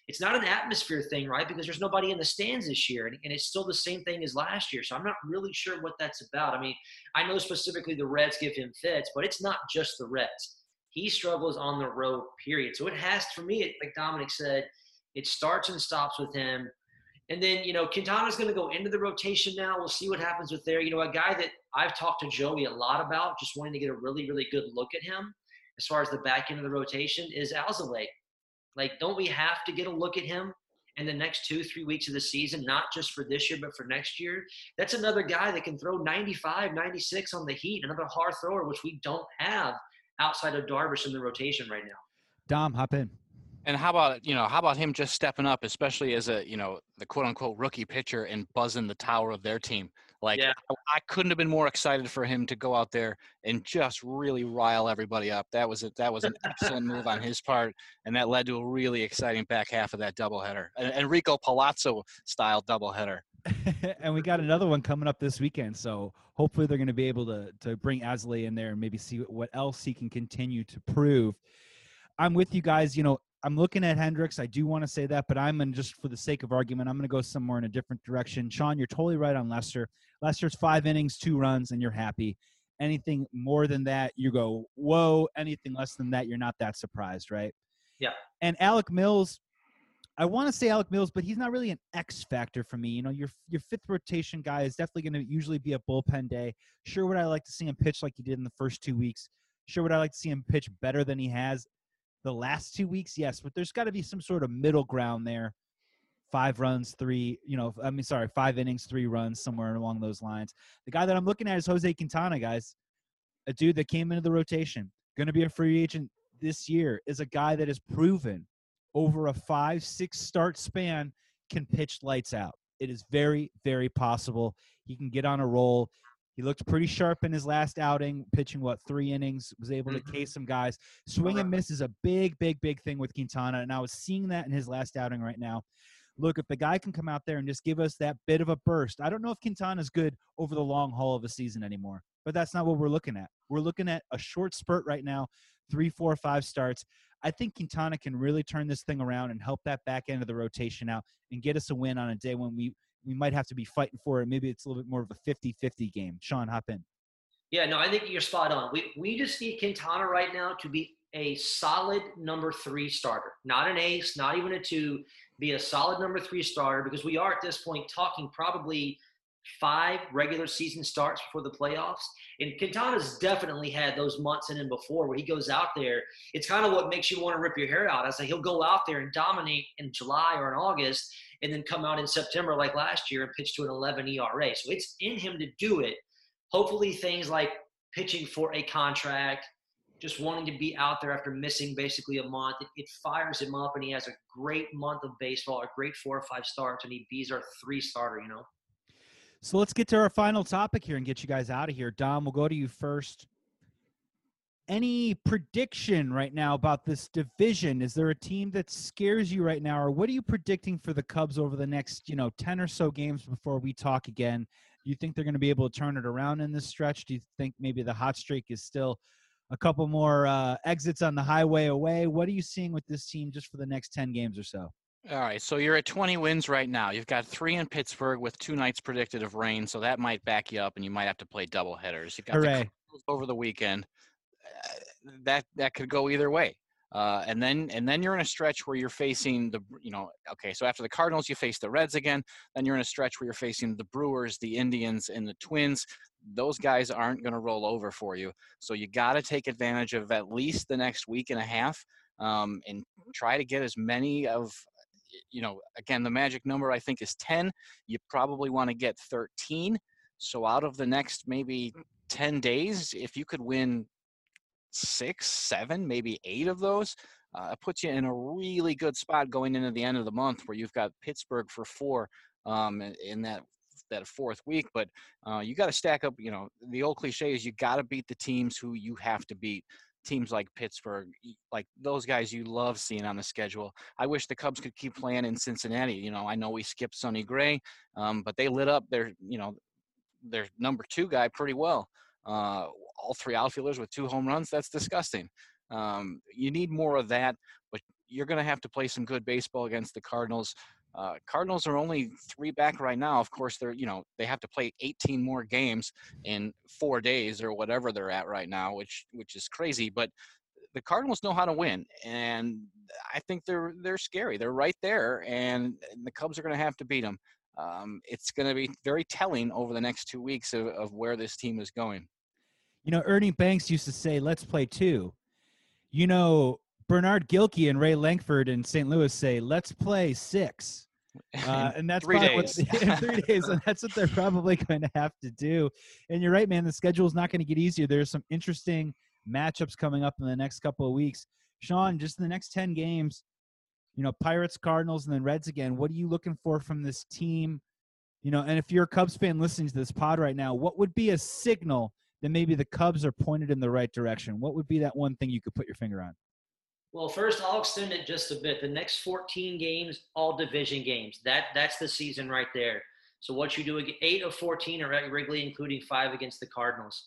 Speaker 2: it's not an atmosphere thing, right? Because there's nobody in the stands this year, and, and it's still the same thing as last year. So I'm not really sure what that's about. I mean, I know specifically the Reds give him fits, but it's not just the Reds he struggles on the road, period. So it has, for me, like Dominic said, it starts and stops with him. And then, you know, Quintana's going to go into the rotation now. We'll see what happens with there. You know, a guy that I've talked to Joey a lot about, just wanting to get a really, really good look at him as far as the back end of the rotation is Alzolay. Like, don't we have to get a look at him in the next two, three weeks of the season, not just for this year, but for next year? That's another guy that can throw 95, 96 on the heat, another hard thrower, which we don't have outside of Darvish in the rotation right now.
Speaker 1: Dom, hop in.
Speaker 3: And how about you know how about him just stepping up, especially as a you know the quote unquote rookie pitcher and buzzing the tower of their team. Like
Speaker 2: Yeah.
Speaker 3: I, I couldn't have been more excited for him to go out there and just really rile everybody up. That was a, that was an excellent move on his part, and that led to a really exciting back half of that doubleheader, an Enrico Palazzo style doubleheader.
Speaker 1: and we got another one coming up this weekend. So hopefully they're going to be able to to bring Alzolay in there and maybe see what else he can continue to prove. I'm with you guys. You know, I'm looking at Hendricks. I do want to say that, but I'm in just for the sake of argument, I'm going to go somewhere in a different direction. Sean, you're totally right on Lester. Lester's five innings, two runs, and you're happy. Anything more than that, you go, whoa. Anything less than that, you're not that surprised, right?
Speaker 2: Yeah.
Speaker 1: And Alec Mills, I want to say Alec Mills, but he's not really an X factor for me. You know, your your fifth rotation guy is definitely going to usually be a bullpen day. Sure, would I like to see him pitch like he did in the first two weeks? Sure, would I like to see him pitch better than he has the last two weeks? Yes, but there's got to be some sort of middle ground there. Five runs, three, you know, I mean, sorry, five innings, three runs, somewhere along those lines. The guy that I'm looking at is Jose Quintana, guys. A dude that came into the rotation, going to be a free agent this year, is a guy that has proven over a five, six start span can pitch lights out. It is very, very possible. He can get on a roll. He looked pretty sharp in his last outing, pitching what three innings, was able to
Speaker 2: Mhm.
Speaker 1: case some guys. Swing and miss is a big, big, big thing with Quintana, and I was seeing that in his last outing right now. Look, if the guy can come out there and just give us that bit of a burst, I don't know if Quintana's good over the long haul of a season anymore, but that's not what we're looking at. We're looking at a short spurt right now, three, four, five starts. I think Quintana can really turn this thing around and help that back end of the rotation out and get us a win on a day when we we might have to be fighting for it. Maybe it's a little bit more of a 50-50 game. Sean, hop in.
Speaker 2: Yeah, no, I think you're spot on. We we just need Quintana right now to be a solid number three starter, not an ace, not even a two. Be a solid number three starter because we are at this point talking probably five regular season starts before the playoffs. And Quintana's definitely had those months in him before where he goes out there. It's kind of what makes you want to rip your hair out. I say he'll go out there and dominate in July or in August, and then come out in September like last year and pitch to an 11 ERA. So it's in him to do it hopefully things like pitching for a contract just wanting to be out there after missing basically a month it, it fires him up and he has a great month of baseball a great four or five starts and he beats our three starter you know
Speaker 1: So let's get to our final topic here and get you guys out of here. Dom, we'll go to you first. Any prediction right now about this division? Is there a team that scares you right now, or what are you predicting for the Cubs over the next, you know, ten or so games before we talk again? Do you think they're going to be able to turn it around in this stretch? Do you think maybe the hot streak is still a couple more uh, exits on the highway away? What are you seeing with this team just for the next ten games or so?
Speaker 3: All right, so you're at 20 wins right now. You've got three in Pittsburgh with two nights predicted of rain, so that might back you up, and you might have to play double headers. You've got
Speaker 1: Hooray!
Speaker 3: Cardinals over the weekend. Uh, that that could go either way. Uh, and then and then you're in a stretch where you're facing the you know okay so after the Cardinals you face the Reds again then you're in a stretch where you're facing the Brewers the Indians and the Twins those guys aren't going to roll over for you so you got to take advantage of at least the next week and a half um, and try to get as many of you know again the magic number I think is 10 you probably want to get 13 so out of the next maybe 10 days if you could win six, seven, maybe eight of those, uh, it puts you in a really good spot going into the end of the month where you've got Pittsburgh for four um, in- in that that fourth week. But uh, you got to stack up. You know, the old cliche is you got to beat the teams who you have to beat. Teams like Pittsburgh, like those guys you love seeing on the schedule. I wish the Cubs could keep playing in Cincinnati. You know, I know we skipped Sonny Gray, um, but they lit up their, you know, their number two guy pretty well. Uh, all three outfielders with two home runs. That's disgusting. Um, you need more of that, but you're going to have to play some good baseball against the Cardinals. Uh, Cardinals are only three back right now. Of course, they're you know they have to play 18 more games in four days or whatever they're at right now, which which is crazy. But the Cardinals know how to win, and I think they're they're scary. They're right there, and the Cubs are going to have to beat them. Um, it's going to be very telling over the next two weeks of, of where this team is going.
Speaker 1: You know, Ernie Banks used to say, "Let's play two. You know, Bernard Gilkey and Ray Lankford in St. Louis say, "Let's play six. Uh, and that's
Speaker 3: three
Speaker 1: probably
Speaker 3: days.
Speaker 1: What, in three days, and that's what they're probably going to have to do. And you're right, man. The schedule is not going to get easier. There's some interesting matchups coming up in the next couple of weeks. Sean, just in the next ten games, you know, Pirates, Cardinals, and then Reds again. What are you looking for from this team? You know, and if you're a Cubs fan listening to this pod right now, what would be a signal that maybe the Cubs are pointed in the right direction? What would be that one thing you could put your finger on?
Speaker 2: Well, first I'll extend it just a bit. The next 14 games, all division games. That that's the season right there. So what you do, eight of 14 are at Wrigley, including five against the Cardinals.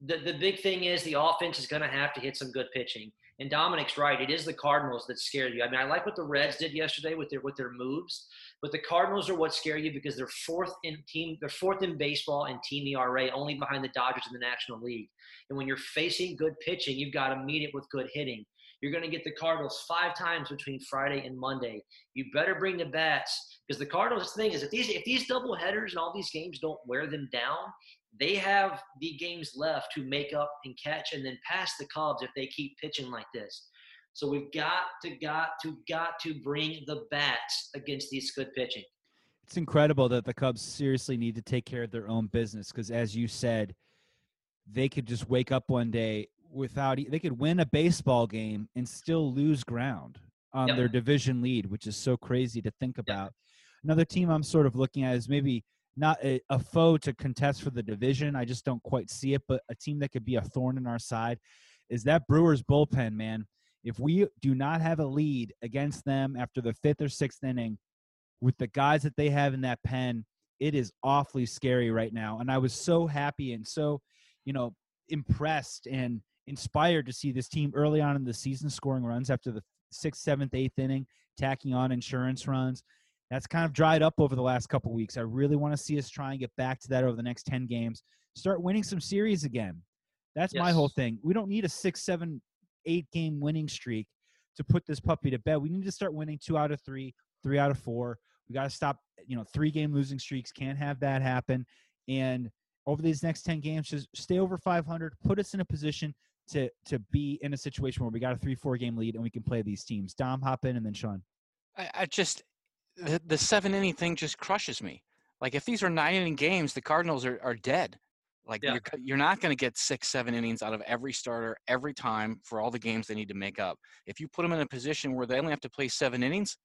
Speaker 2: The the big thing is the offense is going to have to hit some good pitching. And Dominic's right. It is the Cardinals that scare you. I mean, I like what the Reds did yesterday with their with their moves, but the Cardinals are what scare you because they're fourth in team, they're fourth in baseball and team ERA, only behind the Dodgers in the National League. And when you're facing good pitching, you've got to meet it with good hitting. You're going to get the Cardinals five times between Friday and Monday. You better bring the bats because the Cardinals. Thing is, if these if these double headers and all these games don't wear them down, they have the games left to make up and catch and then pass the Cubs if they keep pitching like this. So we've got to got to got to bring the bats against these good pitching.
Speaker 1: It's incredible that the Cubs seriously need to take care of their own business because, as you said, they could just wake up one day without they could win a baseball game and still lose ground on yep. their division lead, which is so crazy to think about. Yep. Another team I'm sort of looking at is maybe not a, a, foe to contest for the division. I just don't quite see it, but a team that could be a thorn in our side is that Brewers bullpen, man. If we do not have a lead against them after the fifth or sixth inning with the guys that they have in that pen, it is awfully scary right now. And I was so happy and so, you know, impressed and inspired to see this team early on in the season scoring runs after the sixth, seventh, eighth inning, tacking on insurance runs. That's kind of dried up over the last couple weeks. I really want to see us try and get back to that over the next 10 games. Start winning some series again. That's yes. my whole thing. We don't need a six, seven, eight game winning streak to put this puppy to bed. We need to start winning two out of three, three out of four. We got to stop, you know, three game losing streaks. Can't have that happen. And over these next 10 games, just stay over 500, put us in a position to to be in a situation where we got a three four game lead and we can play these teams. Dom, hop in, and then Sean.
Speaker 3: I, I just the, the seven inning thing just crushes me. Like if these are nine inning games, the Cardinals are are dead. Like yeah. you're you're not going to get six seven innings out of every starter every time for all the games they need to make up. If you put them in a position where they only have to play seven innings,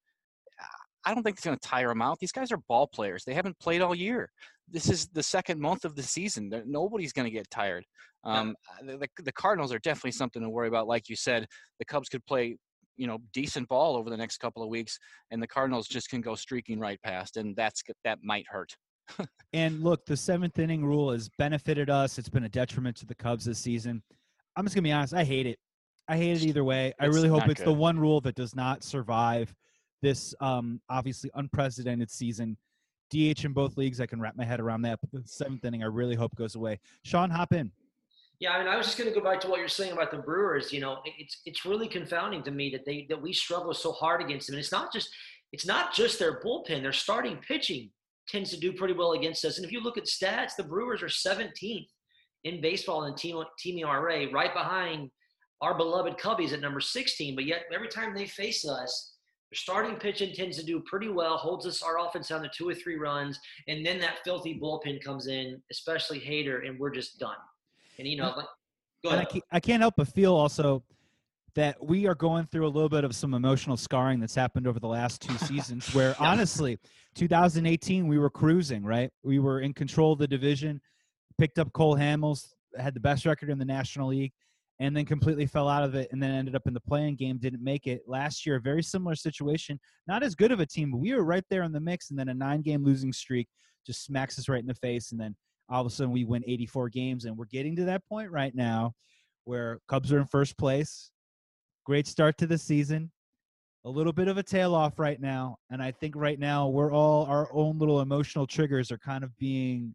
Speaker 3: I don't think it's going to tire them out. These guys are ball players. They haven't played all year. This is the second month of the season. Nobody's going to get tired. Um, uh, the, the Cardinals are definitely something to worry about. Like you said, the Cubs could play, you know, decent ball over the next couple of weeks, and the Cardinals just can go streaking right past, and that's that might hurt.
Speaker 1: and look, the seventh inning rule has benefited us. It's been a detriment to the Cubs this season. I'm just gonna be honest. I hate it. I hate it either way. I really hope it's good. the one rule that does not survive this um, obviously unprecedented season. DH in both leagues. I can wrap my head around that. But the seventh inning, I really hope goes away. Sean, hop in.
Speaker 2: Yeah, I mean, I was just going to go back to what you're saying about the Brewers. You know, it's it's really confounding to me that they that we struggle so hard against them. And it's not just it's not just their bullpen; their starting pitching tends to do pretty well against us. And if you look at stats, the Brewers are 17th in baseball in team team ERA, right behind our beloved Cubbies at number 16. But yet, every time they face us, their starting pitching tends to do pretty well, holds us our offense down to two or three runs, and then that filthy bullpen comes in, especially Hader, and we're just done. And you know, like, go ahead.
Speaker 1: I can't, I can't help but feel also that we are going through a little bit of some emotional scarring that's happened over the last two seasons where honestly 2018 we were cruising right we were in control of the division picked up cole hamels had the best record in the national league and then completely fell out of it and then ended up in the playing game, didn't make it. Last year, a very similar situation. Not as good of a team, but we were right there in the mix. And then a nine game losing streak just smacks us right in the face. And then all of a sudden we win 84 games. And we're getting to that point right now where Cubs are in first place. Great start to the season. A little bit of a tail off right now. And I think right now we're all our own little emotional triggers are kind of being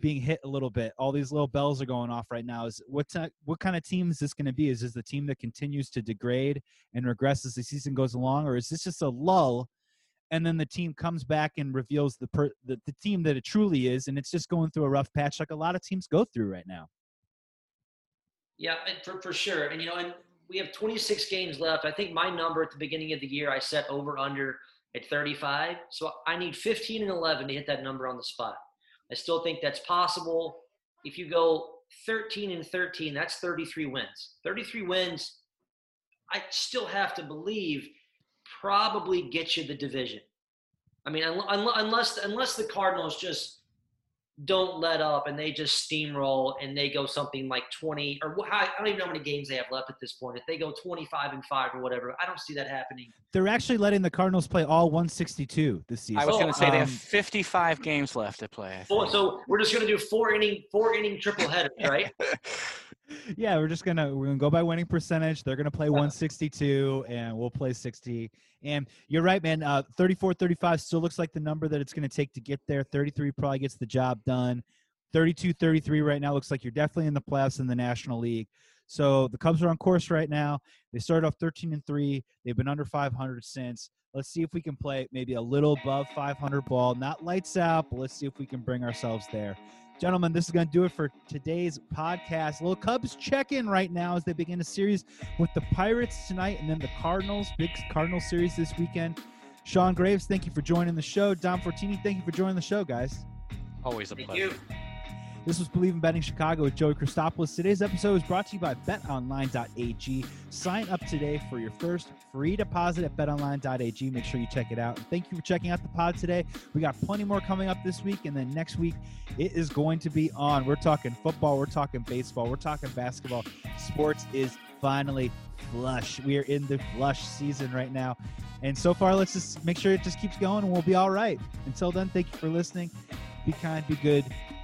Speaker 1: being hit a little bit. All these little bells are going off right now. Is what what kind of team is this going to be? Is this the team that continues to degrade and regress as the season goes along, or is this just a lull? And then the team comes back and reveals the, per- the the team that it truly is, and it's just going through a rough patch like a lot of teams go through right now.
Speaker 2: Yeah, for, for sure. And you know, and we have 26 games left. I think my number at the beginning of the year I set over under at 35. So I need 15 and 11 to hit that number on the spot. I still think that's possible. If you go 13 and 13, that's 33 wins. 33 wins, I still have to believe probably get you the division. I mean, unless unless the Cardinals just don't let up and they just steamroll and they go something like 20 or I don't even know how many games they have left at this point. If they go 25 and 5 or whatever, I don't see that happening.
Speaker 1: They're actually letting the Cardinals play all 162 this season.
Speaker 3: I was going to say um, they have 55 games left to play.
Speaker 2: so we're just going to do four inning four inning triple headers, right?
Speaker 1: yeah, we're just gonna we're gonna go by winning percentage. They're gonna play 162, and we'll play 60. And you're right, man. Uh, 34, 35 still looks like the number that it's gonna take to get there. 33 probably gets the job done. 32, 33 right now looks like you're definitely in the playoffs in the National League. So the Cubs are on course right now. They started off 13 and three. They've been under 500 since. Let's see if we can play maybe a little above 500 ball. Not lights out, but let's see if we can bring ourselves there. Gentlemen, this is going to do it for today's podcast. Little Cubs check in right now as they begin a series with the Pirates tonight and then the Cardinals. Big Cardinal series this weekend. Sean Graves, thank you for joining the show. Dom Fortini, thank you for joining the show, guys.
Speaker 3: Always a
Speaker 2: thank
Speaker 3: pleasure.
Speaker 1: This was Bleav in Betting Chicago with Joey Christopoulos. Today's episode is brought to you by betonline.ag. Sign up today for your first free deposit at betonline.ag. Make sure you check it out. And thank you for checking out the pod today. We got plenty more coming up this week. And then next week, it is going to be on. We're talking football, we're talking baseball, we're talking basketball. Sports is finally flush. We are in the flush season right now. And so far, let's just make sure it just keeps going and we'll be all right. Until then, thank you for listening. Be kind, be good,